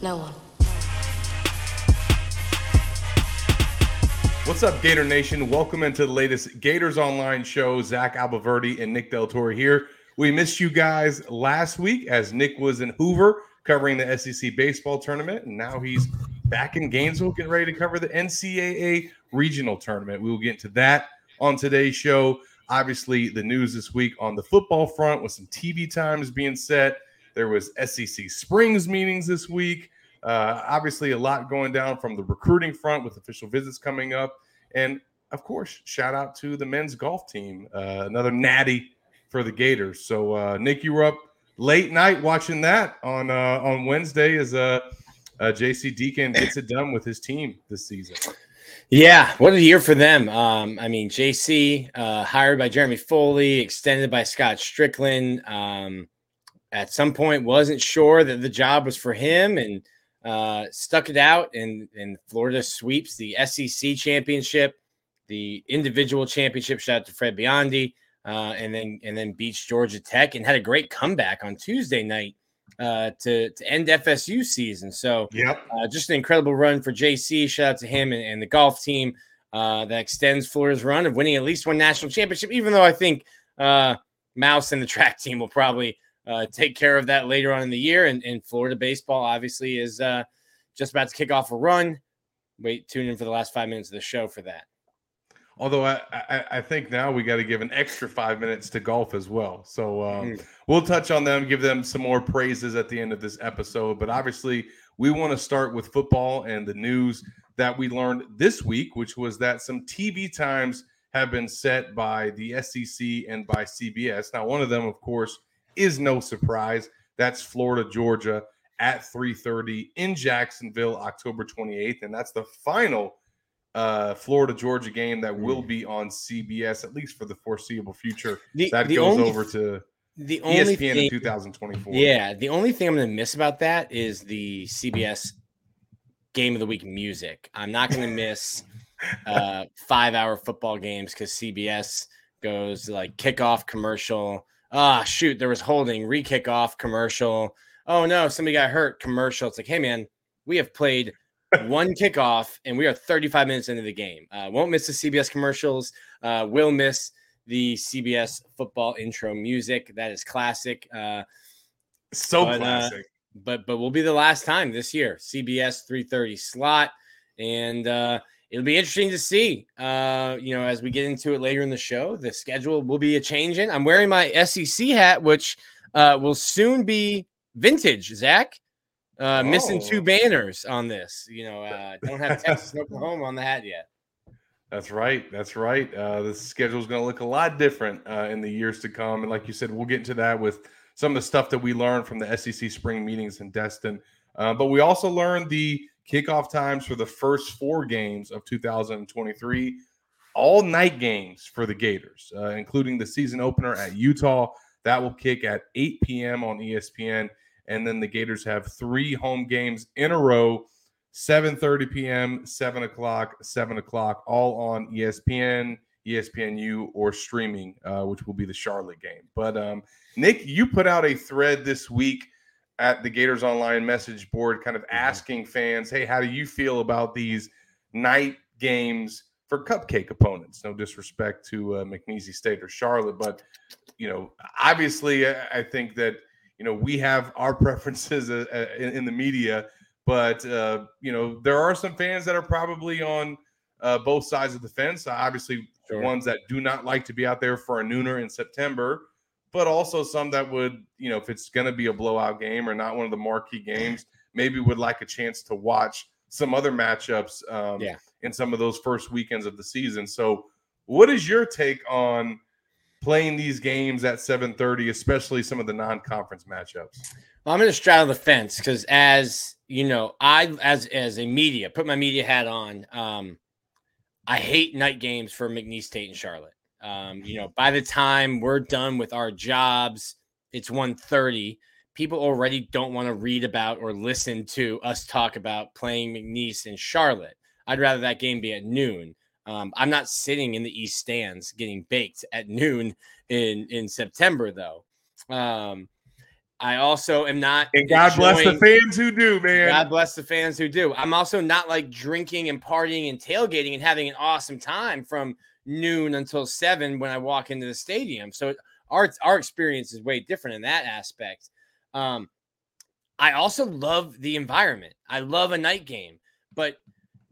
No one. What's up, Gator Nation? Welcome into the latest Gators Online show. Zach Abolverdi and Nick Del Torre here. We missed you guys last week as Nick was in Hoover covering the SEC baseball tournament, and now he's back in Gainesville getting ready to cover the NCAA regional tournament. We will get into that on today's show. Obviously, the news this week on the football front with some TV times being set. There was SEC Springs meetings this week. Uh, obviously, a lot going down from the recruiting front with official visits coming up. And of course, shout out to the men's golf team, uh, another natty for the Gators. So, uh, Nick, you were up late night watching that on uh, on Wednesday as uh, uh, JC Deacon gets it done with his team this season. Yeah, what a year for them. Um, I mean, JC hired by Jeremy Foley, extended by Scott Stricklin. Um, at some point, wasn't sure that the job was for him, and uh, stuck it out. And and Florida sweeps the SEC championship, the individual championship. Shout out to Fred Biondi, uh, and then and then beats Georgia Tech and had a great comeback on Tuesday night uh, to to end FSU season. So Yep. uh, just an incredible run for JC. Shout out to him and, and the golf team uh, that extends Florida's run of winning at least one national championship. Even though I think uh, Mouse and the track team will probably uh, take care of that later on in the year. And, and Florida baseball obviously is uh, just about to kick off a run. Wait, tune in for the last five minutes of the show for that. Although I, I, I think now we got to give an extra five minutes to golf as well. So um, Mhm. we'll touch on them, give them some more praises at the end of this episode. But obviously, we want to start with football and the news that we learned this week, which was that some TV times have been set by the SEC and by CBS. Now, one of them, of course, is no surprise. That's Florida, Georgia at 3:30 in Jacksonville, October 28th, and that's the final uh, Florida Georgia game that will be on CBS at least for the foreseeable future. The, That the goes only, over to the only ESPN thing, in 2024. Yeah, the only thing I'm going to miss about that is the CBS game of the week music. I'm not going to miss uh, five hour football games because CBS goes like kickoff commercial. Ah, shoot, there was holding, re kickoff commercial. Oh no, somebody got hurt commercial. It's like, hey man, we have played one kickoff and we are 35 minutes into the game. Uh, won't miss the CBS commercials. Uh, will miss the CBS football intro music. That is classic. Uh, so But, uh, classic. but but will be the last time this year. CBS 330 slot, and uh, it'll be interesting to see. Uh, you know, as we get into it later in the show, the schedule will be a changing. I'm wearing my SEC hat, which uh, will soon be vintage. Zach, uh, missing Oh. two banners on this. You know, uh, don't have Texas and Oklahoma on the hat yet. That's right. That's right. Uh, the schedule is going to look a lot different uh, in the years to come. And like you said, we'll get into that with some of the stuff that we learned from the SEC spring meetings in Destin. Uh, but we also learned the kickoff times for the first four games of 2023, all night games for the Gators, uh, including the season opener at Utah. That will kick at 8 p.m. on ESPN. And then the Gators have three home games in a row 7:30 p.m., 7 o'clock, 7 o'clock, all on ESPN, ESPNU, or streaming, uh, which will be the Charlotte game. But um, Nick, you put out a thread this week at the Gators Online message board, kind of asking fans, "Hey, how do you feel about these night games for cupcake opponents?" No disrespect to uh, McNeese State or Charlotte, but you know, obviously, I, I think that you know we have our preferences uh, uh, in, in the media but uh, you know there are some fans that are probably on uh, both sides of the fence. Obviously, Sure. ones that do not like to be out there for a nooner in September, but also some that would, you know, if it's going to be a blowout game or not one of the marquee games, maybe would like a chance to watch some other matchups um, Yeah. in some of those first weekends of the season. So, what is your take on playing these games at 7:30, especially some of the non-conference matchups? Well, I'm going to straddle the fence because, as you know, I as as a media put my media hat on. Um, I hate night games for McNeese State and Charlotte. Um, you know, by the time we're done with our jobs, it's 1.30. People already don't want to read about or listen to us talk about playing McNeese and Charlotte. I'd rather that game be at noon. Um, I'm not sitting in the East stands getting baked at noon in in September, though. Um, I also am not. And God bless the fans who do, man. God bless the fans who do. I'm also not like drinking and partying and tailgating and having an awesome time from noon until seven when I walk into the stadium. So our our experience is way different in that aspect. Um, I also love the environment. I love a night game, but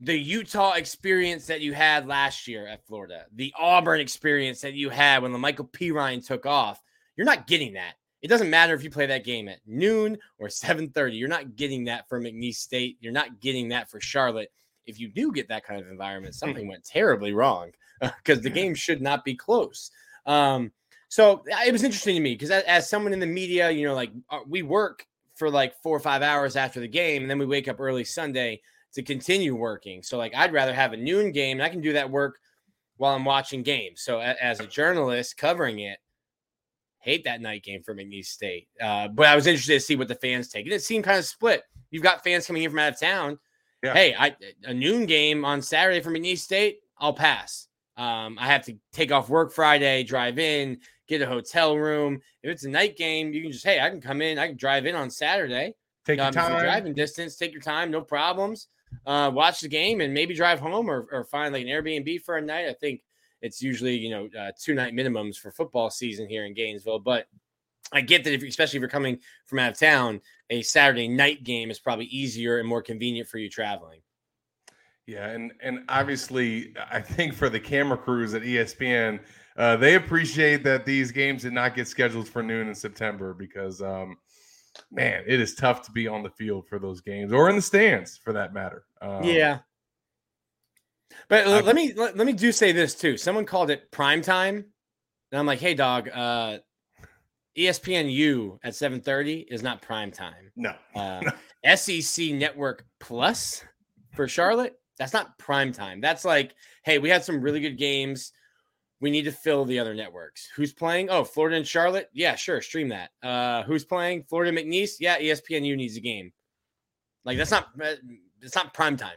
the Utah experience that you had last year at Florida, the Auburn experience that you had when the Michael P. Ryan took off, you're not getting that. It doesn't matter if you play that game at noon or 7:30. You're not getting that for McNeese State. You're not getting that for Charlotte. If you do get that kind of environment, something went terribly wrong because the game should not be close. Um, so it was interesting to me because as, as, someone in the media, you know, like uh, we work for like four or five hours after the game, and then we wake up early Sunday to continue working. So like I'd rather have a noon game, and I can do that work while I'm watching games. So a, as a journalist covering it, hate that night game for McNeese State. Uh, but I was interested to see what the fans take. And it seemed kind of split. You've got fans coming in from out of town. Yeah. Hey, I, a noon game on Saturday for McNeese State, I'll pass. Um, I have to take off work Friday, drive in, get a hotel room. If it's a night game, you can just, hey, I can come in, I can drive in on Saturday. Take um, your time. Driving distance, take your time, no problems. Uh, watch the game and maybe drive home or, or find like an Airbnb for a night. I think it's usually you know uh, two night minimums for football season here in Gainesville, but I get that if especially if you're coming from out of town, a Saturday night game is probably easier and more convenient for you traveling. Yeah, and and obviously, I think for the camera crews at ESPN, uh, they appreciate that these games did not get scheduled for noon in September because, um, man, it is tough to be on the field for those games or in the stands for that matter. Um, yeah, but I, let me let, let, me do say this too. Someone called it prime time, and I'm like, hey dog, uh, ESPNU at 7:30 is not prime time. No. Uh, SEC Network Plus for Charlotte, that's not prime time. That's like, hey, we had some really good games. We need to fill the other networks. Who's playing? Oh, Florida and Charlotte. Yeah, sure, stream that. Uh, who's playing? Florida McNeese. Yeah, ESPNU needs a game. Like that's not uh, it's not prime time.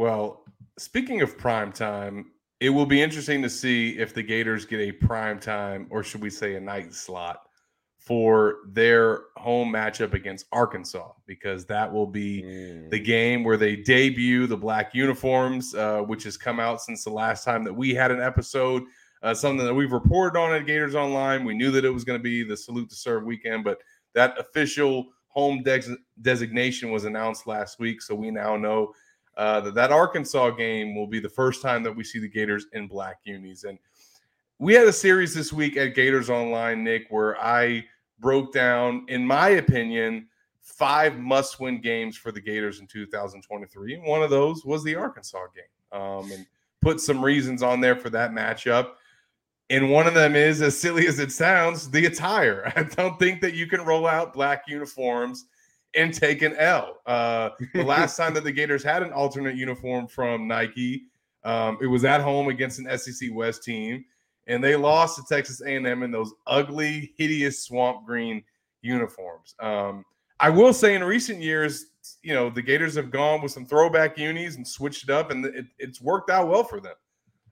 Well, speaking of prime time, it will be interesting to see if the Gators get a prime time, or should we say a night slot, for their home matchup against Arkansas, because that will be mm. the game where they debut the black uniforms, uh, which has come out since the last time that we had an episode. Uh, something that we've reported on at Gators Online. We knew that it was going to be the Salute to Serve weekend, but that official home de- designation was announced last week. So we now know uh, that that Arkansas game will be the first time that we see the Gators in black unis. And we had a series this week at Gators Online, Nick, where I broke down, in my opinion, five must-win games for the Gators in 2023, and one of those was the Arkansas game. Um, and put some reasons on there for that matchup. And one of them is, as silly as it sounds, the attire. I don't think that you can roll out black uniforms and take an L. Uh, the last time that the Gators had an alternate uniform from Nike, um, it was at home against an SEC West team, and they lost to Texas A&M in those ugly, hideous swamp green uniforms. Um, I will say, in recent years, you know, the Gators have gone with some throwback unis and switched it up, and it, it's worked out well for them.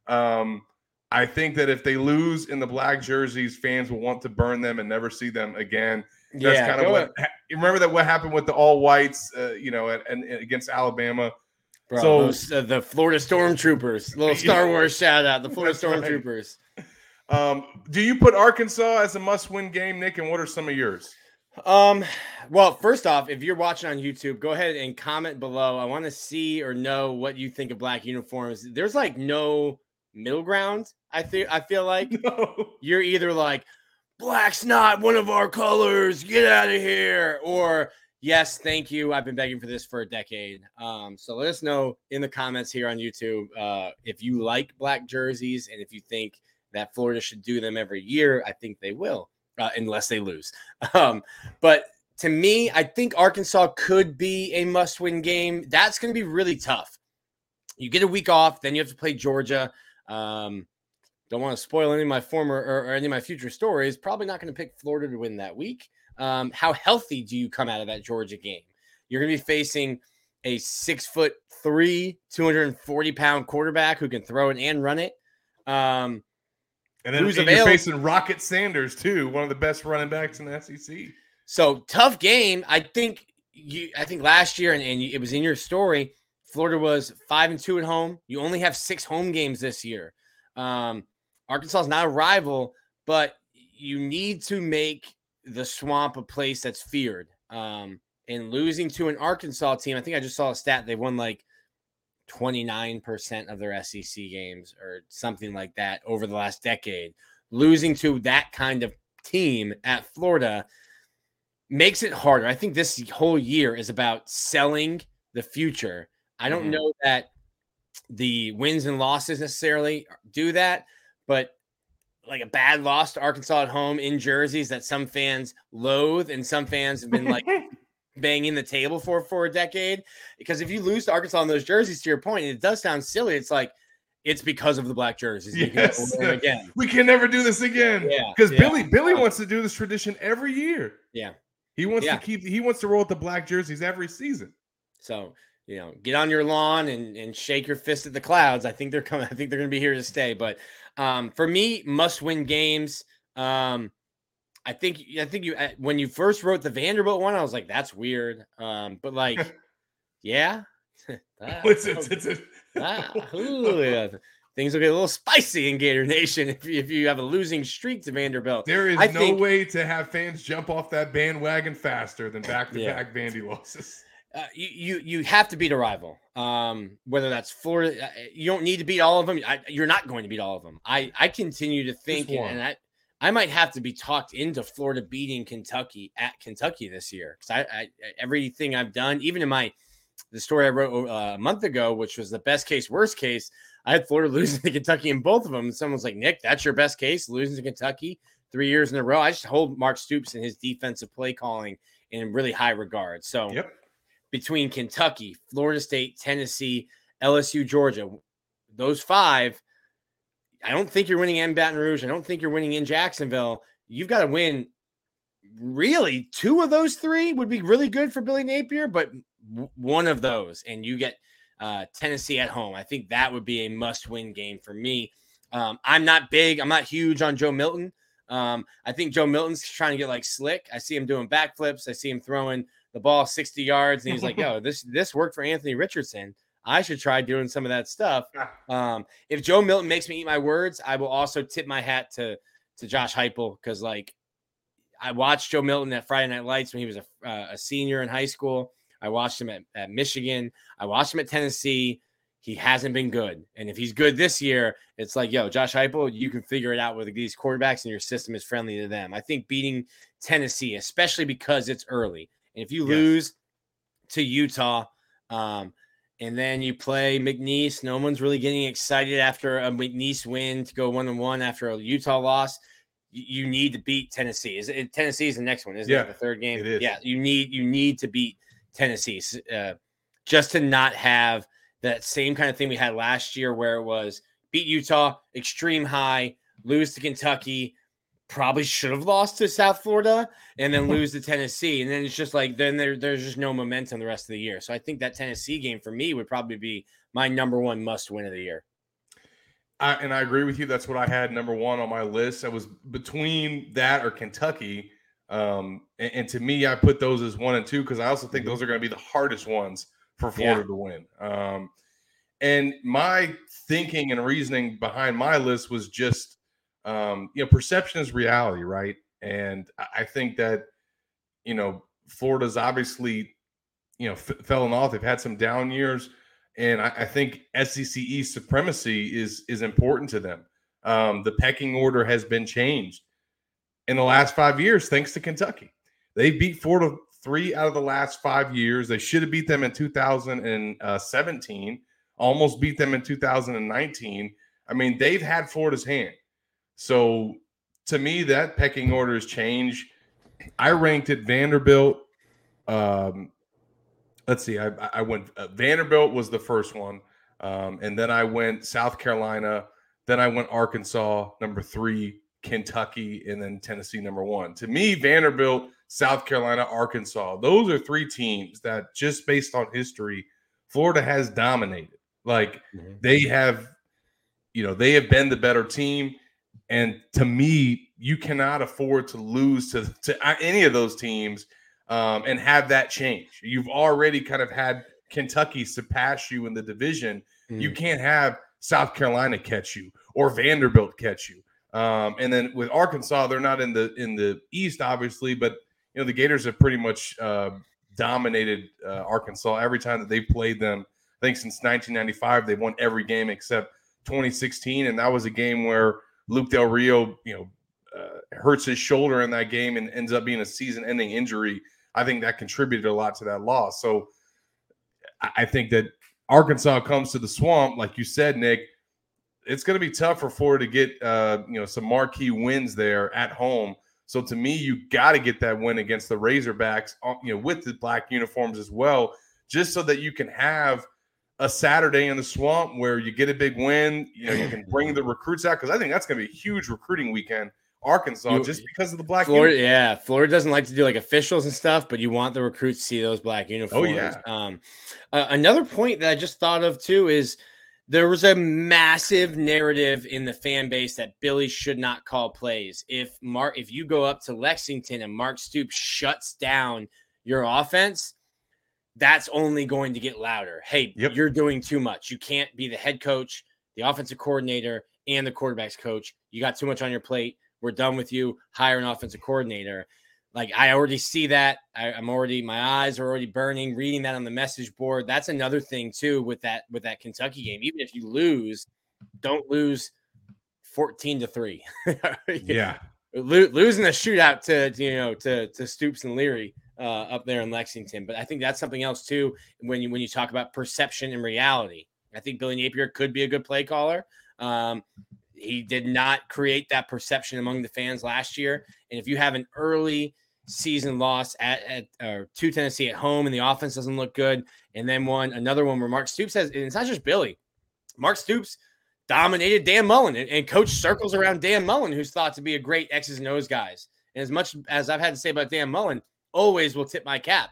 Um, I think that if they lose in the black jerseys, fans will want to burn them and never see them again. That's yeah, kind of what you remember that what happened with the all whites, uh, you know, and, and, against Alabama. Bro, so those, uh, the Florida Stormtroopers, little Star Wars shout out, the Florida Stormtroopers. Um, do you put Arkansas as a must-win game, Nick? And what are some of yours? Um, well, first off, if you're watching on YouTube, go ahead and comment below. I want to see or know what you think of black uniforms. There's like no middle ground. I think I feel like No. you're either like black's not one of our colors, get out of here, or yes, thank you. I've been begging for this for a decade. Um, so let us know in the comments here on YouTube uh, if you like black jerseys and if you think that Florida should do them every year. I think they will, uh, unless they lose. Um, but to me, I think Arkansas could be a must-win game. That's going to be really tough. You get a week off, then you have to play Georgia. Um, don't want to spoil any of my former or, any of my future stories. Probably not going to pick Florida to win that week. Um, how healthy do you come out of that Georgia game? You're going to be facing a six foot three, 240 pound quarterback who can throw it and run it. Um, And then Who's and you're facing Rocket Sanders too, one of the best running backs in the SEC. So tough game. I think you. I think last year, and, and it was in your story. Florida was five and two at home. You only have six home games this year. Um, Arkansas is not a rival, but you need to make the swamp a place that's feared. Um, and losing to an Arkansas team, I think I just saw a stat. They won like 29% of their SEC games or something like that over the last decade. Losing to that kind of team at Florida makes it harder. I think this whole year is about selling the future. I don't Mhm. know that the wins and losses necessarily do that, but like a bad loss to Arkansas at home in jerseys that some fans loathe and some fans have been like banging the table for for a decade. Because if you lose to Arkansas in those jerseys, to your point, and it does sound silly. It's like it's because of the black jerseys. You can never Yes. again. We can never do this again. Yeah, Because yeah. Billy Billy wants to do this tradition every year. Yeah. He wants Yeah. to keep he wants to roll with the black jerseys every season. So you know, get on your lawn and and shake your fist at the clouds. I think they're coming. I think they're going to be here to stay. But um, for me, must win games. Um, I think I think you uh, when you first wrote the Vanderbilt one, I was like, that's weird. Um, but like, yeah, Ah, It's, it's, it's, it's- ah, ooh, yeah. Things will get a little spicy in Gator Nation if you, if you have a losing streak to Vanderbilt. there is I no think- way to have fans jump off that bandwagon faster than back to back Vandy losses. Uh, you, you you have to beat a rival. Um, whether that's Florida, uh, you don't need to beat all of them. I, you're not going to beat all of them. I I continue to think, and I I might have to be talked into Florida beating Kentucky at Kentucky this year because I, I everything I've done, even in my the story I wrote uh, a month ago, which was the best case, worst case, I had Florida losing to Kentucky in both of them. And someone's like, Nick, that's your best case, losing to Kentucky three years in a row. I just hold Mark Stoops and his defensive play calling in really high regard. So Yep. Between Kentucky, Florida State, Tennessee, LSU, Georgia, those five, I don't think you're winning in Baton Rouge. I don't think you're winning in Jacksonville. You've got to win. Really, two of those three would be really good for Billy Napier, but one of those, and you get uh, Tennessee at home. I think that would be a must-win game for me. Um, I'm not big. I'm not huge on Joe Milton. Um, I think Joe Milton's trying to get like slick. I see him doing backflips. I see him throwing the ball 60 yards, and he's like, "Yo, this this worked for Anthony Richardson. I should try doing some of that stuff." Um, if Joe Milton makes me eat my words, I will also tip my hat to to Josh Heupel because like I watched Joe Milton at Friday Night Lights when he was a, uh, a senior in high school. I watched him at, at Michigan. I watched him at Tennessee. He hasn't been good, and if he's good this year, it's like, yo, Josh Heupel, you can figure it out with these quarterbacks, and your system is friendly to them. I think beating Tennessee, especially because it's early, and if you Yes. lose to Utah, um, and then you play McNeese. No one's really getting excited after a McNeese win to go one and one after a Utah loss. You, need to beat Tennessee. Is it Tennessee is the next one? Isn't Yeah, it the third game? it is. Yeah, you need you need to beat Tennessee uh, just to not have that same kind of thing we had last year, where it was beat Utah, extreme high, lose to Kentucky, probably should have lost to South Florida, and then lose to Tennessee. And then it's just like then there, there's just no momentum the rest of the year. So I think that Tennessee game for me would probably be my number one must win of the year. I, and I agree with you. That's what I had number one on my list. I was between that or Kentucky. Um, and, and to me, I put those as one and two because I also think those are going to be the hardest ones for Florida Yeah. to win. Um, and my thinking and reasoning behind my list was just um, you know, perception is reality, right? And I think that, you know, Florida's obviously, you know, f- fallen off. They've had some down years, and I, I think SEC East supremacy is is important to them. Um, the pecking order has been changed in the last five years, thanks to Kentucky. They beat Florida three out of the last five years. They should have beat them in 2017, almost beat them in 2019. I mean, they've had Florida's hand. So to me, that pecking order has changed. I ranked it Vanderbilt. Um, let's see, I, I went uh, Vanderbilt was the first one, um, and then I went South Carolina. Then I went Arkansas number three, Kentucky, and then Tennessee number one. To me, Vanderbilt, South Carolina, Arkansas, those are three teams that just based on history, Florida has dominated. Like mm-hmm. they have, you know, they have been the better team. And to me, you cannot afford to lose to, to any of those teams um, and have that change. You've already kind of had Kentucky surpass you in the division. Mm. You can't have South Carolina catch you or Vanderbilt catch you. Um, and then with Arkansas, they're not in the in the East, obviously, but you know the Gators have pretty much uh, dominated uh, Arkansas every time that they've played them. I think since 1995, they've won every game except 2016, and that was a game where Luke Del Rio, you know, uh, hurts his shoulder in that game and ends up being a season-ending injury. I think that contributed a lot to that loss. So I think that Arkansas comes to the swamp, like you said, Nick. It's going to be tough for Florida to get uh, you know some marquee wins there at home. So to me, you got to get that win against the Razorbacks, uh, you know, with the black uniforms as well, just so that you can have a Saturday in the swamp where you get a big win. You know, you can bring the recruits out because I think that's going to be a huge recruiting weekend. Arkansas, you, just because of the black. Florida, uniforms. yeah, Florida doesn't like to do like officials and stuff, but you want the recruits to see those black uniforms. Oh yeah. Um, uh, another point that I just thought of too is there was a massive narrative in the fan base that Billy should not call plays. If Mark, if you go up to Lexington and Mark Stoops shuts down your offense, that's only going to get louder. Hey, yep. you're doing too much. You can't be the head coach, the offensive coordinator, and the quarterback's coach. You got too much on your plate. We're done with you. Hire an offensive coordinator. Like I already see that. I, am already my eyes are already burning. Reading that on the message board. That's another thing too with that with that Kentucky game. Even if you lose, don't lose 14 to three. yeah, Lo- losing a shootout to you know to to Stoops and Leary uh, up there in Lexington. But I think that's something else too when you when you talk about perception and reality. I think Billy Napier could be a good play caller. Um, he did not create that perception among the fans last year. And if you have an early season loss at, at to Tennessee at home and the offense doesn't look good, and then one another one where Mark Stoops has, and it's not just Billy, Mark Stoops dominated Dan Mullen and, and coach circles around Dan Mullen, who's thought to be a great X's and O's guys. And as much as I've had to say about Dan Mullen, always will tip my cap.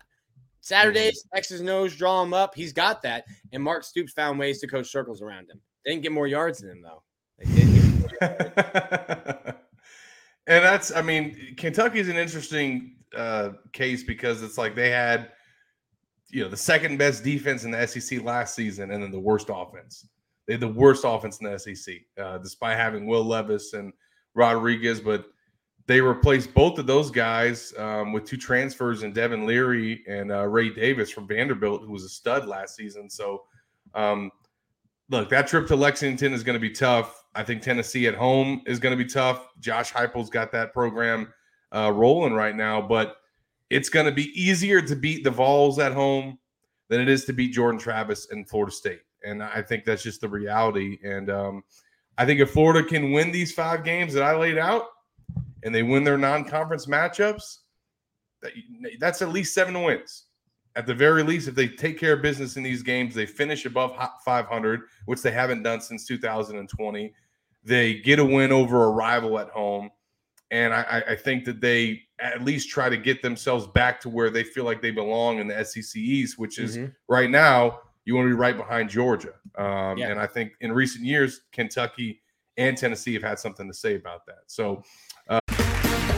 Saturdays, mm-hmm. X's O's, draw him up. He's got that. And Mark Stoops found ways to coach circles around him. They didn't get more yards than him, though. and that's, I mean, Kentucky's an interesting uh, case because it's like they had, you know, the second best defense in the SEC last season and then the worst offense. They had the worst offense in the SEC, uh, despite having Will Levis and Rodriguez, but they replaced both of those guys um, with two transfers in Devin Leary and uh, Ray Davis from Vanderbilt, who was a stud last season. So, um, look, that trip to Lexington is going to be tough. I think Tennessee at home is going to be tough. Josh Heupel's got that program uh, rolling right now, but it's going to be easier to beat the Vols at home than it is to beat Jordan Travis and Florida State. And I think that's just the reality. And um, I think if Florida can win these five games that I laid out and they win their non conference matchups, that's at least seven wins at the very least, if they take care of business in these games, they finish above 500, which they haven't done since 2020. They get a win over a rival at home. And I, I, think that they at least try to get themselves back to where they feel like they belong in the SEC East, which is mm-hmm. right now, you want to be right behind Georgia. Um, yeah. And I think in recent years, Kentucky and Tennessee have had something to say about that. So,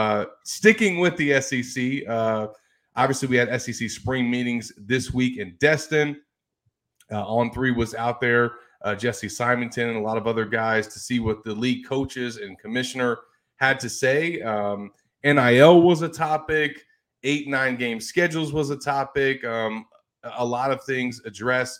Uh, sticking with the SEC, uh, obviously we had SEC spring meetings this week in Destin. Uh, on three was out there. Uh, Jesse Simonton and a lot of other guys to see what the league coaches and commissioner had to say. Um, NIL was a topic. Eight nine game schedules was a topic. Um, a lot of things addressed.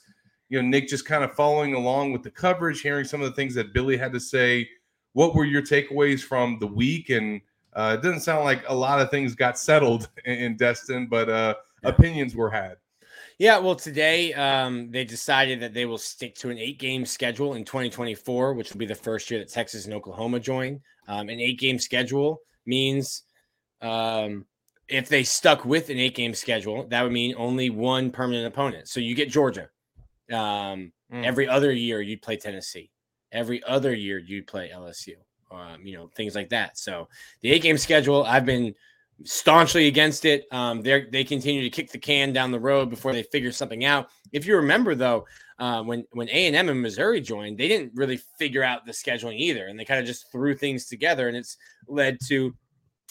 You know, Nick just kind of following along with the coverage, hearing some of the things that Billy had to say. What were your takeaways from the week? And uh, it doesn't sound like a lot of things got settled in, in Destin, but uh, yeah. opinions were had. Yeah, well, today um, they decided that they will stick to an eight game schedule in 2024, which will be the first year that Texas and Oklahoma join. Um, an eight game schedule means um, if they stuck with an eight game schedule, that would mean only one permanent opponent. So you get Georgia. Um, mm. Every other year, you'd play Tennessee. Every other year, you'd play LSU. Um, you know, things like that. So the eight game schedule, I've been staunchly against it. Um, they they continue to kick the can down the road before they figure something out. If you remember, though, uh, when when A and M and Missouri joined, they didn't really figure out the scheduling either, and they kind of just threw things together, and it's led to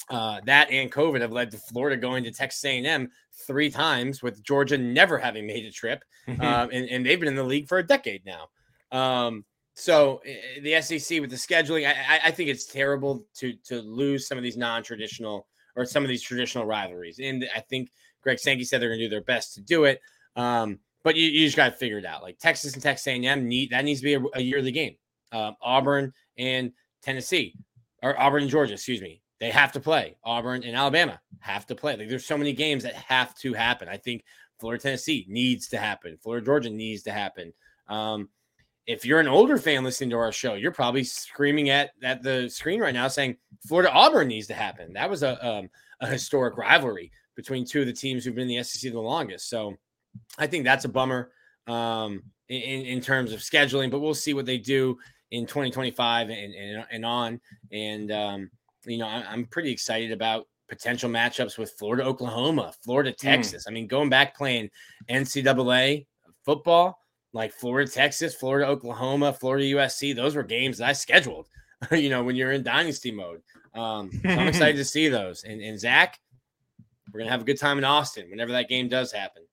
uh, that and COVID have led to Florida going to Texas A&M three times, with Georgia never having made a trip, um, and, and, they've been in the league for a decade now. Um, so eh, the SEC with the scheduling, I, I, think it's terrible to to lose some of these non-traditional or some of these traditional rivalries, and I think Greg Sankey said they're going to do their best to do it. Um, but you, you just got to figure it out. Like Texas and Texas A&M need that needs to be a, a yearly game. Um, Auburn and Tennessee, or Auburn and Georgia, excuse me, they have to play. Auburn and Alabama have to play. Like there's so many games that have to happen. I think Florida Tennessee needs to happen. Florida Georgia needs to happen. Um, if you're an older fan listening to our show, you're probably screaming at at the screen right now saying Florida Auburn needs to happen. That was a um, a historic rivalry between two of the teams who've been in the SEC the longest. So I think that's a bummer um, in, in terms of scheduling, but we'll see what they do in 2025 and, and, and on. And um, you know, I, am pretty excited about potential matchups with Florida, Oklahoma, Florida, mm. Texas. Mm. I mean, going back playing NCAA football, like Florida, Texas, Florida, Oklahoma, Florida, USC, those were games that I scheduled, you know, when you're in dynasty mode. Um, so I'm excited to see those. And, and Zach, we're going to have a good time in Austin whenever that game does happen.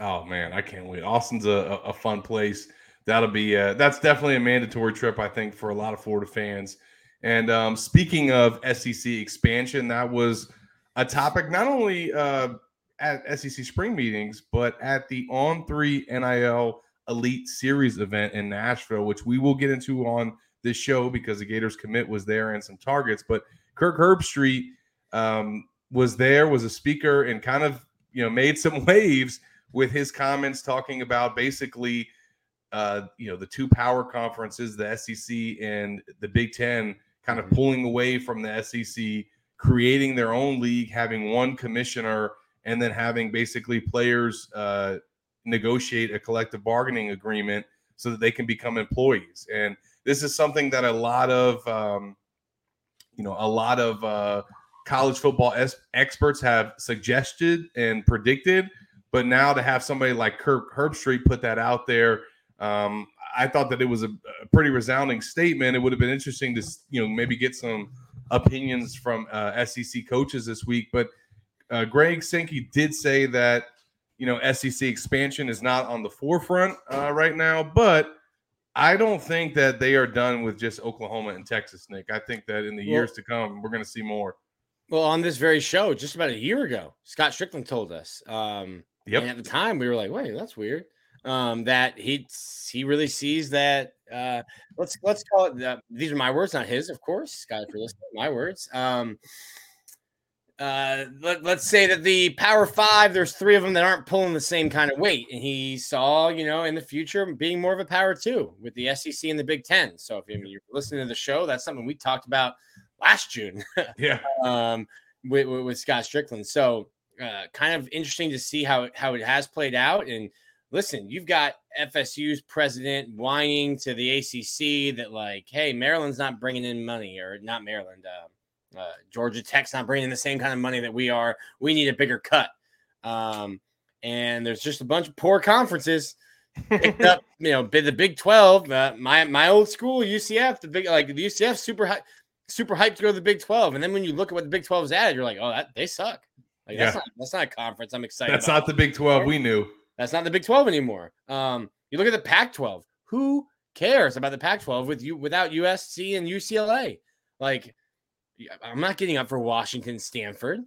Oh, man, I can't wait. Austin's a, a fun place. That'll be, uh, that's definitely a mandatory trip, I think, for a lot of Florida fans. And um, speaking of SEC expansion, that was a topic not only uh, at SEC spring meetings, but at the On Three NIL Elite Series event in Nashville, which we will get into on this show because the Gators commit was there and some targets. But Kirk Herbstreit um, was there, was a speaker, and kind of you know made some waves with his comments talking about basically uh, you know the two power conferences, the SEC and the Big Ten kind of mm-hmm. pulling away from the SEC, creating their own league, having one commissioner, and then having basically players uh, negotiate a collective bargaining agreement so that they can become employees. And this is something that a lot of, um, you know, a lot of uh, college football es- experts have suggested and predicted. But now to have somebody like Kirk Herbstreit put that out there, um, I thought that it was a, a, pretty resounding statement. It would have been interesting to you know maybe get some opinions from uh, SEC coaches this week. But uh, Greg Sankey did say that you know SEC expansion is not on the forefront uh, right now, but I don't think that they are done with just Oklahoma and Texas, Nick. I think that in the well, years to come, we're going to see more. Well, on this very show, just about a year ago, Scott Stricklin told us. Um, yep. And at the time, we were like, "Wait, that's weird." um, that he he really sees that. Uh, let's let's call it. Uh, these are my words, not his, of course. Scott, for listening, my words. Um, uh, let, let's say that the Power Five, there's three of them that aren't pulling the same kind of weight, and he saw, you know, in the future being more of a Power Two with the SEC and the Big Ten. So if you're listening to the show, that's something we talked about last June. yeah. um, with, with, with Scott Stricklin. So uh, kind of interesting to see how how it has played out and listen, you've got FSU's president whining to the ACC that like, hey, Maryland's not bringing in money, or not Maryland, uh, uh, Georgia Tech's not bringing in the same kind of money that we are. We need a bigger cut. Um, and there's just a bunch of poor conferences picked up, you know, the Big Twelve. Uh, my my old school UCF, the big like the UCF super high, super hyped to go to the Big Twelve. And then when you look at what the Big 12 is at, you're like, oh, that, they suck. Like that's Yeah. not that's not a conference. I'm excited. That's not the Big 12 we knew. That's not the Big 12 anymore. Um, you look at the Pac 12. Who cares about the Pac 12 with you without USC and UCLA? Like, I'm not getting up for Washington, Stanford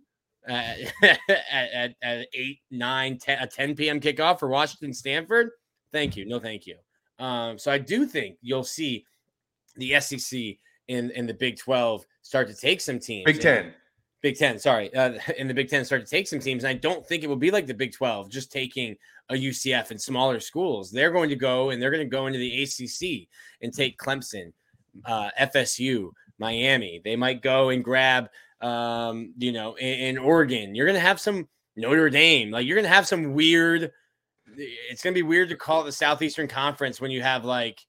uh, at, at, at 8, 9, 10, a 10 p.m. kickoff for Washington, Stanford. Thank you. No, thank you. Um, so I do think you'll see the SEC in, in the Big 12 start to take some teams. Big And- 10. Big Ten, sorry, uh, in the Big Ten start to take some teams, and I don't think it will be like the Big Twelve, just taking a UCF and smaller schools. They're going to go and they're going to go into the ACC and take Clemson, uh, FSU, Miami. They might go and grab, um, you know, in, in Oregon. You're going to have some Notre Dame. Like you're going to have some weird. It's going to be weird to call it the Southeastern Conference when you have like.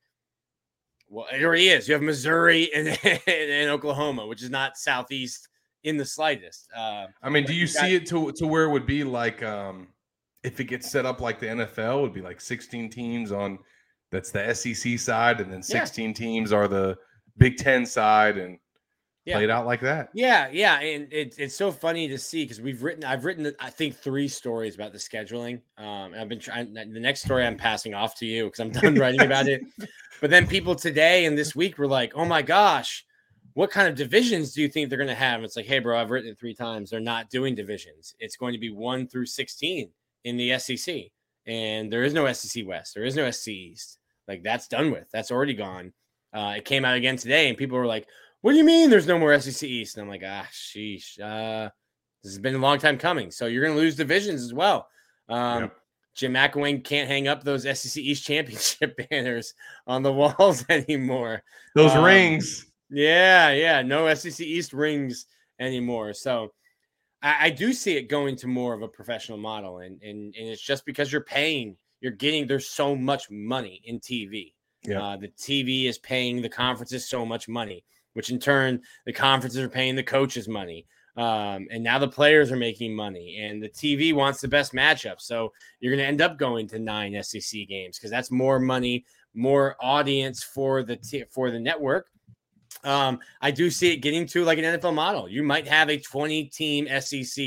Well, it already is. You have Missouri and, and Oklahoma, which is not Southeast in the slightest. Uh, I mean, do you got- see it to to where it would be like um if it gets set up like the NFL, it would be like 16 teams on that's the SEC side, and then Yeah. 16 teams are the Big Ten side, and Yeah. played out like that. Yeah, yeah, and it, it's so funny to see because we've written, I've written, I think three stories about the scheduling. Um, and I've been trying. The next story I'm passing off to you because I'm done writing about it. But then people today and this week were like, "Oh my gosh, what kind of divisions do you think they're going to have?" It's like, "Hey, bro, I've written it three times. They're not doing divisions. It's going to be one through 16 in the SEC, and there is no SEC West. There is no SEC East. Like that's done with. That's already gone. Uh, it came out again today, and people were like, "What do you mean there's no more SEC East?" And I'm like, "Ah, sheesh. Uh, this has been a long time coming. So you're going to lose divisions as well." Um, Yep. Jim McElwain can't hang up those SEC East championship banners on the walls anymore. Those Um, rings. Yeah, yeah, no SEC East rings anymore. So I, I do see it going to more of a professional model, and and and it's just because you're paying, you're getting there's so much money in TV. Yeah. Uh, the TV is paying the conferences so much money, which in turn the conferences are paying the coaches money. Um, and now the players are making money, and the TV wants the best matchup. So you're going to end up going to nine SEC games because that's more money, more audience for the t- for the network. Um, I do see it getting to like an NFL model. You might have a 20 team SEC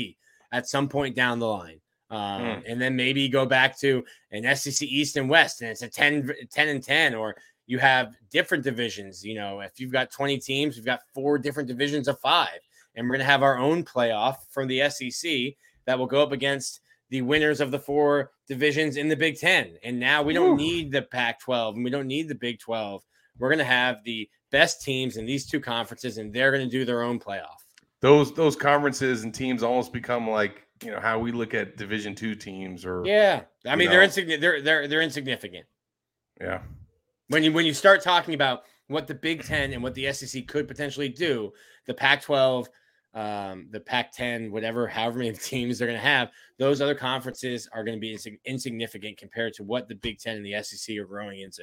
at some point down the line. Um, Hmm. and then maybe go back to an SEC East and West, and it's a 10, 10 and 10, or you have different divisions. You know, if you've got 20 teams, we've got four different divisions of five, and we're going to have our own playoff from the SEC that will go up against the winners of the four divisions in the Big Ten. And now we don't Whew. need the Pac 12 and we don't need the Big 12. We're going to have the best teams in these two conferences, and they're going to do their own playoff. Those those conferences and teams almost become like you know how we look at Division two teams or Yeah, I mean they're insignificant. They're they're they're insignificant yeah. when you when you start talking about what the Big Ten and what the SEC could potentially do. The Pac-12, um, the Pac-10, whatever, however many teams they're going to have, those other conferences are going to be insig- insignificant compared to what the Big Ten and the SEC are growing into.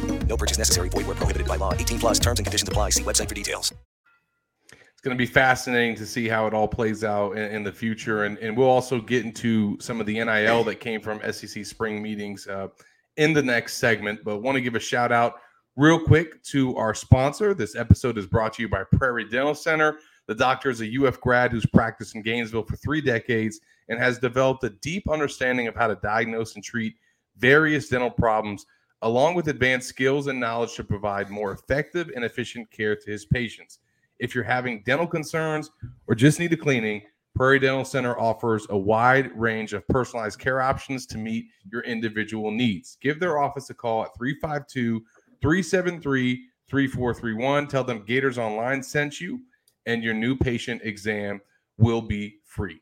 No purchase necessary. Void where prohibited by law. 18 plus terms and conditions apply. See website for details. It's going to be fascinating to see how it all plays out in, in the future, and and we'll also get into some of the NIL that came from SEC spring meetings uh, in the next segment. But want to give a shout out real quick to our sponsor. This episode is brought to you by Prairie Dental Center. The doctor is a UF grad who's practiced in Gainesville for three decades and has developed a deep understanding of how to diagnose and treat various dental problems, along with advanced skills and knowledge to provide more effective and efficient care to his patients. If you're having dental concerns or just need a cleaning, Prairie Dental Center offers a wide range of personalized care options to meet your individual needs. Give their office a call at 352 373 3431. Tell them Gators Online sent you, and your new patient exam will be free.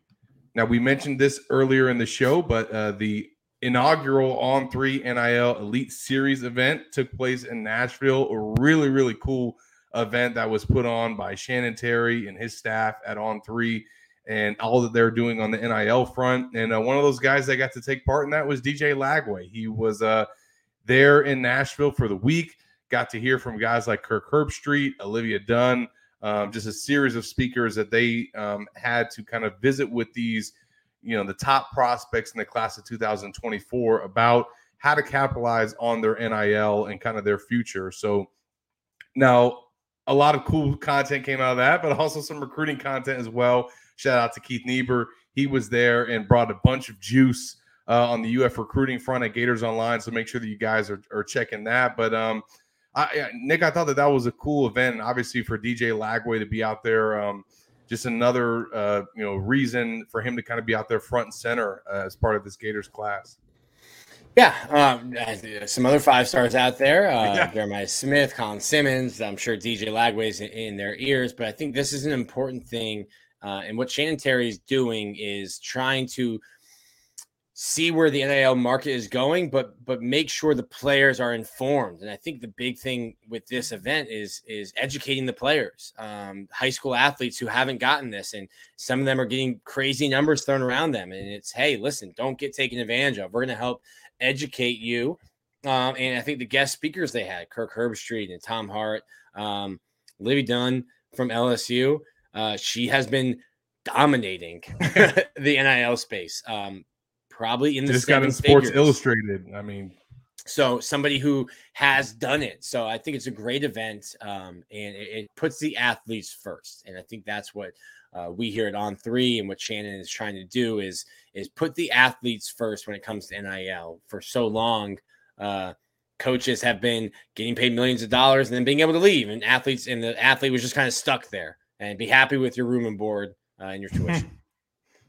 Now, we mentioned this earlier in the show, but uh, the inaugural On Three NIL Elite Series event took place in Nashville. A really, really cool event that was put on by Shannon Terry and his staff at On Three and all that they're doing on the NIL front. And uh, one of those guys that got to take part in that was DJ Lagway. He was uh, there in Nashville for the week. Got to hear from guys like Kirk Herbstreit, Olivia Dunne. um, just a series of speakers that they um, had to kind of visit with these, you know, the top prospects in the class of 2024 about how to capitalize on their NIL and kind of their future. So now a lot of cool content came out of that, but also some recruiting content as well. Shout out to Keith Niebuhr. He was there and brought a bunch of juice uh, on the UF recruiting front at Gators Online. So make sure that you guys are, are checking that. But um, I, Nick, I thought that that was a cool event, and obviously for DJ Lagway to be out there, um, just another uh, you know reason for him to kind of be out there front and center uh, as part of this Gators class. Yeah, um, some other five stars out there. Uh, yeah. Jeremiah Smith, Colin Simmons. I'm sure DJ Lagway's in, in their ears, but I think this is an important thing. Uh, and what Shannon Terry is doing is trying to see where the NIL market is going, but but make sure the players are informed. And I think the big thing with this event is is educating the players, um, high school athletes who haven't gotten this, and some of them are getting crazy numbers thrown around them. And it's hey, listen, don't get taken advantage of. We're going to help educate you. Um, and I think the guest speakers they had, Kirk Herbstreit and Tom Hart, um, Livvy Dunne from LSU, uh, she has been dominating the NIL space. Um, probably in the just got in Sports figures. Illustrated. I mean, so somebody who has done it. So I think it's a great event, um, and it, it, puts the athletes first. And I think that's what uh, we here at On Three and what Shannon is trying to do is is put the athletes first when it comes to NIL. For so long, uh, coaches have been getting paid millions of dollars and then being able to leave, and athletes and the athlete was just kind of stuck there. And be happy with your room and board uh, and your tuition.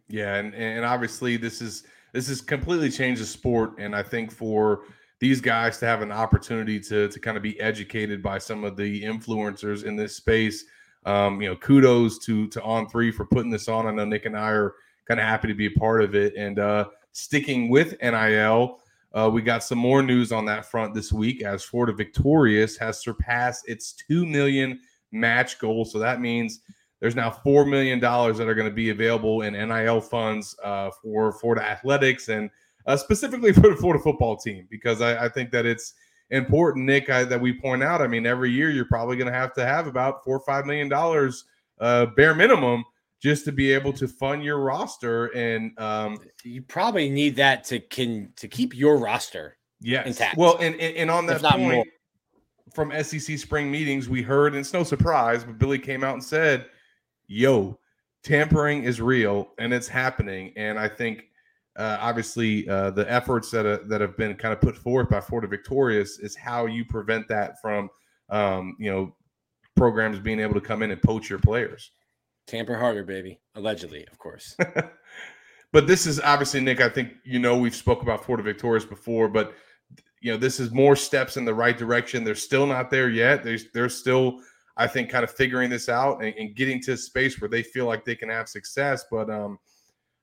yeah, and and obviously this is this has completely changed the sport. And I think for these guys to have an opportunity to to kind of be educated by some of the influencers in this space, um, you know, kudos to to On Three for putting this on. I know Nick and I are kind of happy to be a part of it. And uh, sticking with NIL, uh, we got some more news on that front this week as Florida Victorious has surpassed its two million match goal. So that means there's now $4 million that are going to be available in NIL funds uh, for Florida athletics and uh, specifically for the Florida football team, because I, I think that it's important, Nick, I, that we point out. I mean, every year you're probably going to have to have about four or $5 million uh, bare minimum just to be able to fund your roster. And um, you probably need that to can to keep your roster yes. intact. Well, and, and, and on that point, more. from SEC spring meetings, we heard, and it's no surprise, but Billy came out and said – yo, tampering is real and it's happening. And I think uh, obviously uh, the efforts that uh, that have been kind of put forth by Florida Victorious is how you prevent that from um, you know programs being able to come in and poach your players. Tamper harder, baby. Allegedly, of course. but this is obviously Nick. I think you know we've spoke about Florida Victorious before, but you know this is more steps in the right direction. They're still not there yet. There's there's still I think kind of figuring this out and, and, getting to a space where they feel like they can have success. But um,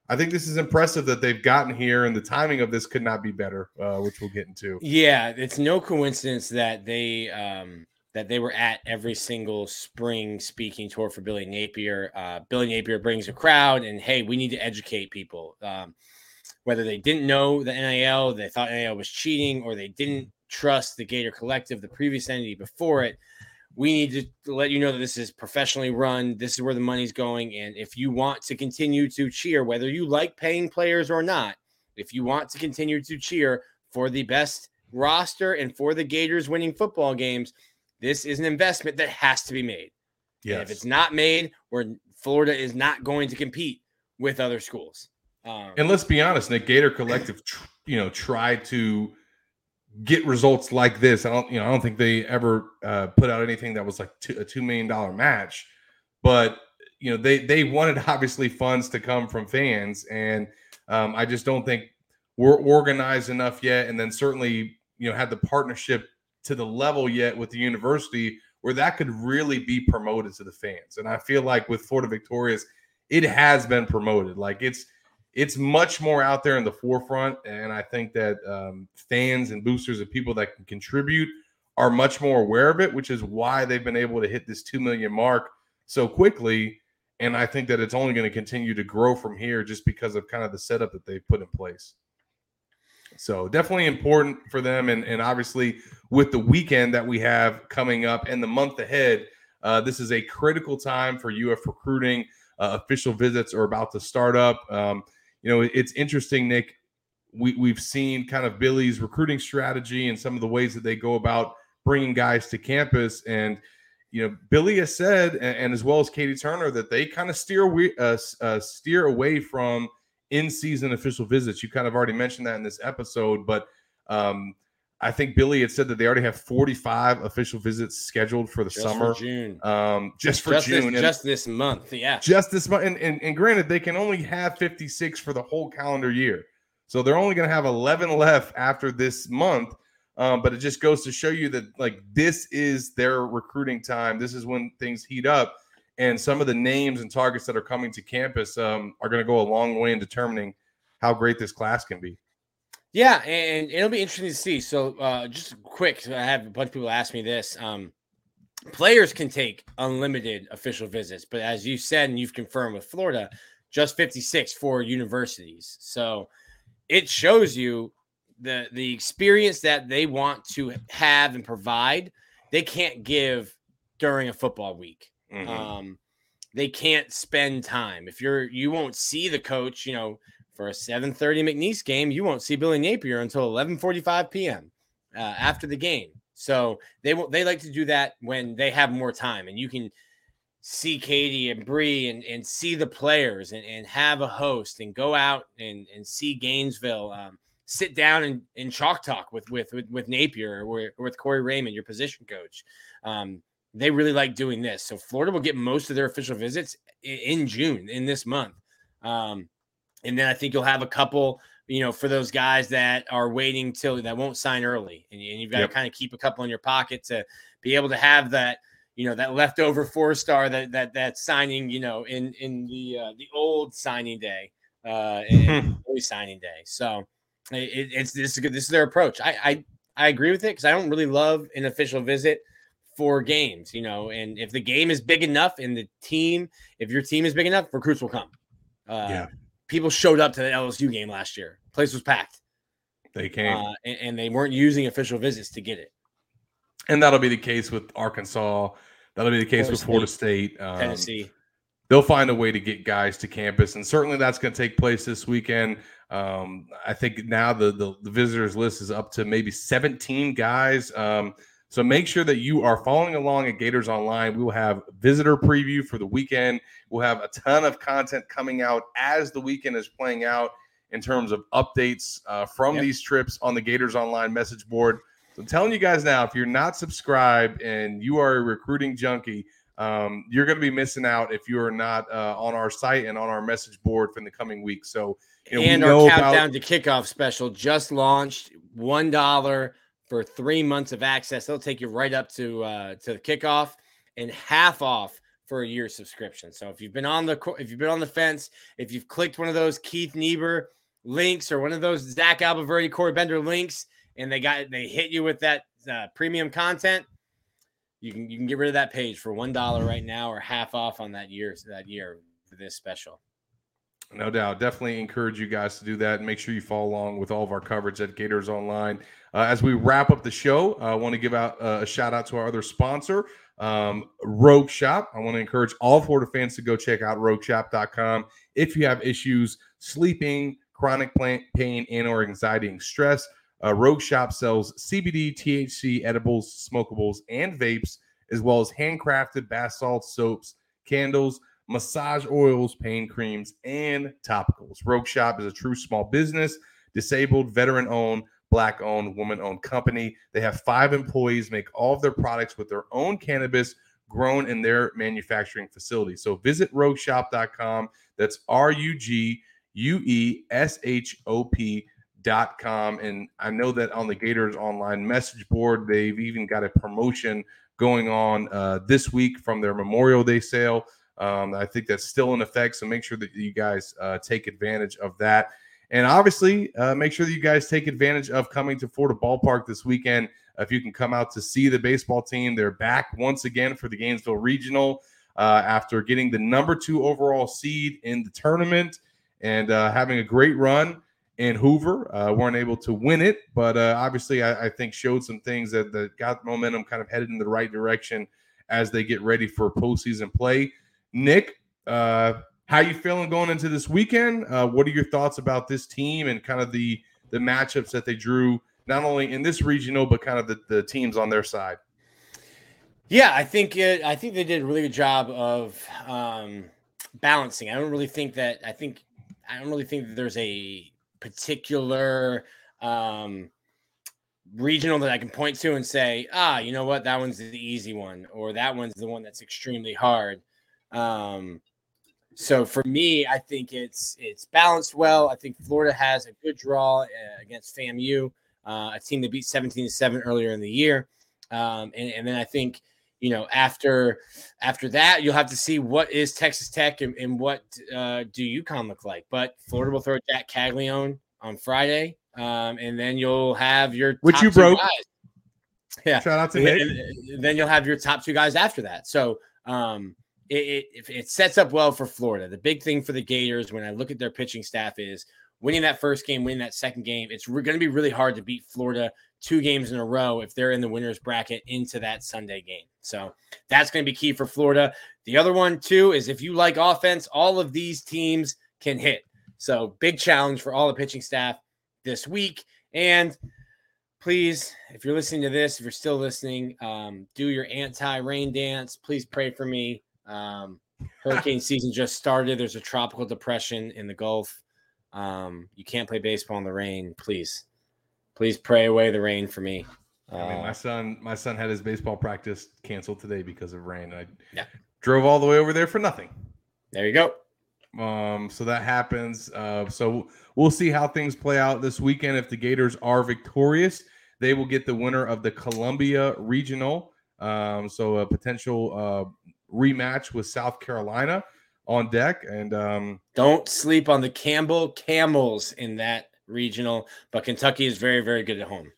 I think this is impressive that they've gotten here, and the timing of this could not be better, uh, which we'll get into. Yeah, it's no coincidence that they um, that they were at every single spring speaking tour for Billy Napier. Uh, Billy Napier brings a crowd, and hey, we need to educate people. Um, whether they didn't know the NIL, they thought NIL was cheating, or they didn't trust the Gator Collective, the previous entity before it we need to let you know that this is professionally run. This is where the money's going. And if you want to continue to cheer, whether you like paying players or not, if you want to continue to cheer for the best roster and for the Gators winning football games, this is an investment that has to be made. Yeah. If it's not made, where Florida is not going to compete with other schools. Um, and let's be honest, Nick Gator Collective, you know, tried to get results like this. I don't, you know, I don't think they ever uh, put out anything that was like two, a two million dollar match, but you know, they they wanted obviously funds to come from fans, and um, I just don't think we're organized enough yet. And then certainly, you know, had the partnership to the level yet with the university where that could really be promoted to the fans. And I feel like with Florida Victorious, it has been promoted. Like it's it's much more out there in the forefront, and I think that um, fans and boosters and people that can contribute are much more aware of it, which is why they've been able to hit this two million mark so quickly. And I think that it's only going to continue to grow from here just because of kind of the setup that they've put in place. So definitely important for them, and and obviously with the weekend that we have coming up and the month ahead, uh, this is a critical time for UF recruiting. Uh, official visits are about to start up. Um, you know, it's interesting, Nick. We we've seen kind of Billy's recruiting strategy and some of the ways that they go about bringing guys to campus, and you know, Billy has said, and, and as well as Katie Turner, that they kind of steer away, uh, uh, steer away from in-season official visits. You kind of already mentioned that in this episode, but um, I think Billy had said that they already have 45 official visits scheduled for the Just summer. for June. Um, just for just June. This, just this month. Yeah. just this month. And, and, and granted, they can only have 56 for the whole calendar year. So they're only going to have 11 left after this month. Um, but it just goes to show you that like this is their recruiting time. This is when things heat up, and some of the names and targets that are coming to campus um, are going to go a long way in determining how great this class can be. Yeah, and it'll be interesting to see. So, uh, just quick, I have a bunch of people ask me this. Um, players can take unlimited official visits, but as you said and you've confirmed with Florida, just 56 for universities. So, it shows you the the experience that they want to have and provide. They can't give during a football week. Mhm. Um, they can't spend time. If you're, you won't see the coach. You know, for a 7:30 McNeese game, you won't see Billy Napier until 11:45 p.m. Uh, after the game. So they will. They like to do that when they have more time, and you can see Katie and Bree and, and see the players and, and have a host and go out and, and see Gainesville. Um, sit down and, and chalk talk with with with, with Napier or, with- or with Corey Raymond, your position coach. Um, they really like doing this. So Florida will get most of their official visits in June in this month. Um, and then I think you'll have a couple, you know, for those guys that are waiting till that won't sign early, and, and you've got Yep. to kind of keep a couple in your pocket to be able to have that, you know, that leftover four star that that that signing, you know, in in the uh, the old signing day, uh, and early signing day. So it, it's this is good. This is their approach. I I, I agree with it because I don't really love an official visit for games, you know, and if the game is big enough and the team, if your team is big enough, recruits will come. Uh, Yeah. People showed up to the LSU game last year. Place was packed, They came. uh, and, and they weren't using official visits to get it. and that'll be the case with Arkansas. That'll be the case Florida with Florida State. Um, Tennessee. they'll find a way to get guys to campus, and certainly that's going to take place this weekend. Um, I think now the, the the visitors list is up to maybe 17 guys. Um, so make sure that you are following along at Gators Online. We will have visitor preview for the weekend. We'll have a ton of content coming out as the weekend is playing out in terms of updates uh, from Yep. these trips on the Gators Online message board. So I'm telling you guys now, if you're not subscribed and you are a recruiting junkie, um, you're going to be missing out if you are not uh, on our site and on our message board for the coming weeks. So, you know, we and know our about- countdown to kickoff special just launched. One dollar for three months of access. They'll take you right up to uh, to the kickoff, and half off for a year subscription. So if you've been on the if you've been on the fence, if you've clicked one of those Keith Niebuhr links or one of those Zach Abolverdi, Corey Bender links, and they got they hit you with that uh, premium content, you can you can get rid of that page for one dollar right now or half off on that year that year for this special. No doubt. Definitely encourage you guys to do that and make sure you follow along with all of our coverage at Gators Online. Uh, as we wrap up the show, I want to give out uh, a shout out to our other sponsor, um, Rogue Shop. I want to encourage all Florida fans to go check out rogueshop.com if you have issues sleeping, chronic pain, and or anxiety and stress. Uh, Rogue Shop sells CBD, THC, edibles, smokables, and vapes, as well as handcrafted bath salts, soaps, candles, massage oils, pain creams, and topicals. Rogue Shop is a true small business, disabled, veteran owned, black owned, woman owned company. They have five employees, make all of their products with their own cannabis grown in their manufacturing facility. So visit rogueshop.com. That's R U G U E S H O P. Dot com and i know that on the gators online message board they've even got a promotion going on uh, this week from their memorial day sale um, i think that's still in effect so make sure that you guys uh, take advantage of that and obviously uh, make sure that you guys take advantage of coming to florida ballpark this weekend if you can come out to see the baseball team they're back once again for the gainesville regional uh, after getting the number two overall seed in the tournament and uh, having a great run in Hoover. Uh, weren't able to win it, but uh, obviously, I, I, think showed some things that, that got momentum kind of headed in the right direction as they get ready for postseason play. Nick, uh, how you feeling going into this weekend? Uh, what are your thoughts about this team and kind of the the matchups that they drew, not only in this regional, but kind of the, the teams on their side? Yeah, I think it, I think they did a really good job of um, balancing. I don't really think that I think I don't really think that there's a particular um, regional that I can point to and say, ah, you know what, that one's the easy one, or that one's the one that's extremely hard. Um, so for me, I think it's it's balanced well. I think Florida has a good draw uh, against FAMU, uh, a team that beat 17 to 7 earlier in the year. Um, and, and, then I think, you know, after after that, you'll have to see what is Texas Tech and, and what uh, do UConn look like. But Florida will throw Jack Caglione on Friday, um, and then you'll have your which you broke. Guys. Yeah, shout out to Nick. Then you'll have your top two guys after that. So um, it, it, it sets up well for Florida. The big thing for the Gators when I look at their pitching staff is winning that first game, winning that second game. It's re- going to be really hard to beat Florida two games in a row if they're in the winners bracket into that Sunday game. So that's going to be key for Florida. The other one too is if you like offense, all of these teams can hit. So big challenge for all the pitching staff this week. And please, if you're listening to this, if you're still listening, um, do your anti-rain dance. Please pray for me. Um, hurricane season just started. There's a tropical depression in the Gulf. Um, you can't play baseball in the rain. Please, please pray away the rain for me. Uh, I mean, my uh, son, my son had his baseball practice canceled today because of rain. I yeah. drove all the way over there for nothing. There you go. Um, so that happens. Uh, so we'll see how things play out this weekend. If the Gators are victorious, they will get the winner of the Columbia Regional. Um, so a potential uh, rematch with South Carolina on deck. And um, don't sleep on the Campbell Camels in that regional, but Kentucky is very, very good at home.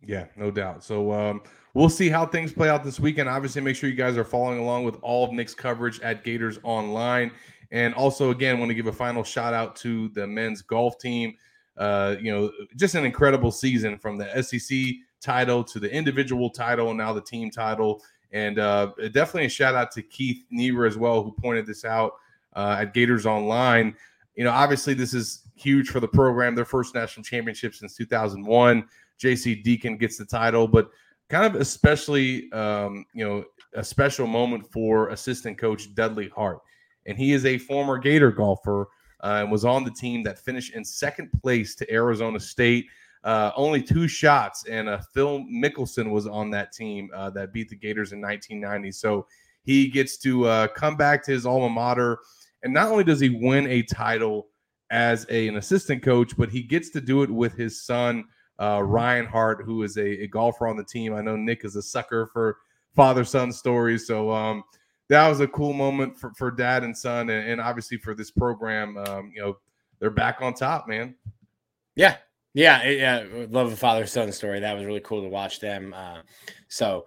Yeah, no doubt. So um, we'll see how things play out this weekend. Obviously, make sure you guys are following along with all of Nick's coverage at Gators Online. And also, again, want to give a final shout out to the men's golf team. Uh, you know, just an incredible season from the SEC title to the individual title and now the team title. And uh, definitely a shout out to Keith Niebuhr as well, who pointed this out uh, at Gators Online. You know, obviously, this is huge for the program, their first national championship since 2001. JC Deacon gets the title, but kind of especially, um, you know, a special moment for assistant coach Dudley Hart. And he is a former Gator golfer uh, and was on the team that finished in second place to Arizona State uh, only two shots, and uh, Phil Mickelson was on that team uh, that beat the Gators in 1990. So he gets to uh, come back to his alma mater, and not only does he win a title as a, an assistant coach, but he gets to do it with his son uh, Ryan Hart, who is a, a, golfer on the team. I know Nick is a sucker for father son stories, so um, that was a cool moment for, for dad and son, and, and obviously for this program. Um, you know, they're back on top, man. Yeah, yeah, yeah, love a father son story. That was really cool to watch them. Uh, so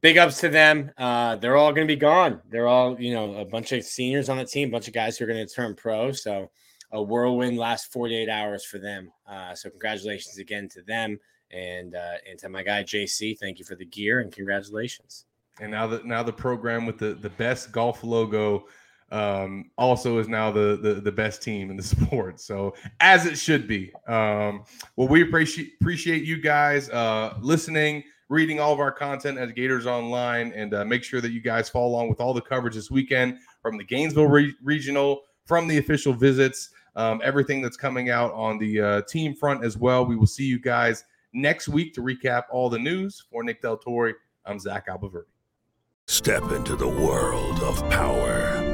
big ups to them. Uh, they're all going to be gone. They're all, you know, a bunch of seniors on the team, a bunch of guys who are going to turn pro. So a whirlwind last 48 hours for them. Uh, so congratulations again to them and uh, and to my guy JC. Thank you for the gear and congratulations. And now that now the program with the the best golf logo um, also is now the, the, the best team in the sport. So as it should be. Um, well, we appreciate appreciate you guys uh, listening, reading all of our content at Gators Online, and uh, make sure that you guys follow along with all the coverage this weekend from the Gainesville re- regional, from the official visits, um, everything that's coming out on the uh, team front as well. We will see you guys next week to recap all the news. For Nick Del Torre, I'm Zach Abolverdi. Step into the world of power,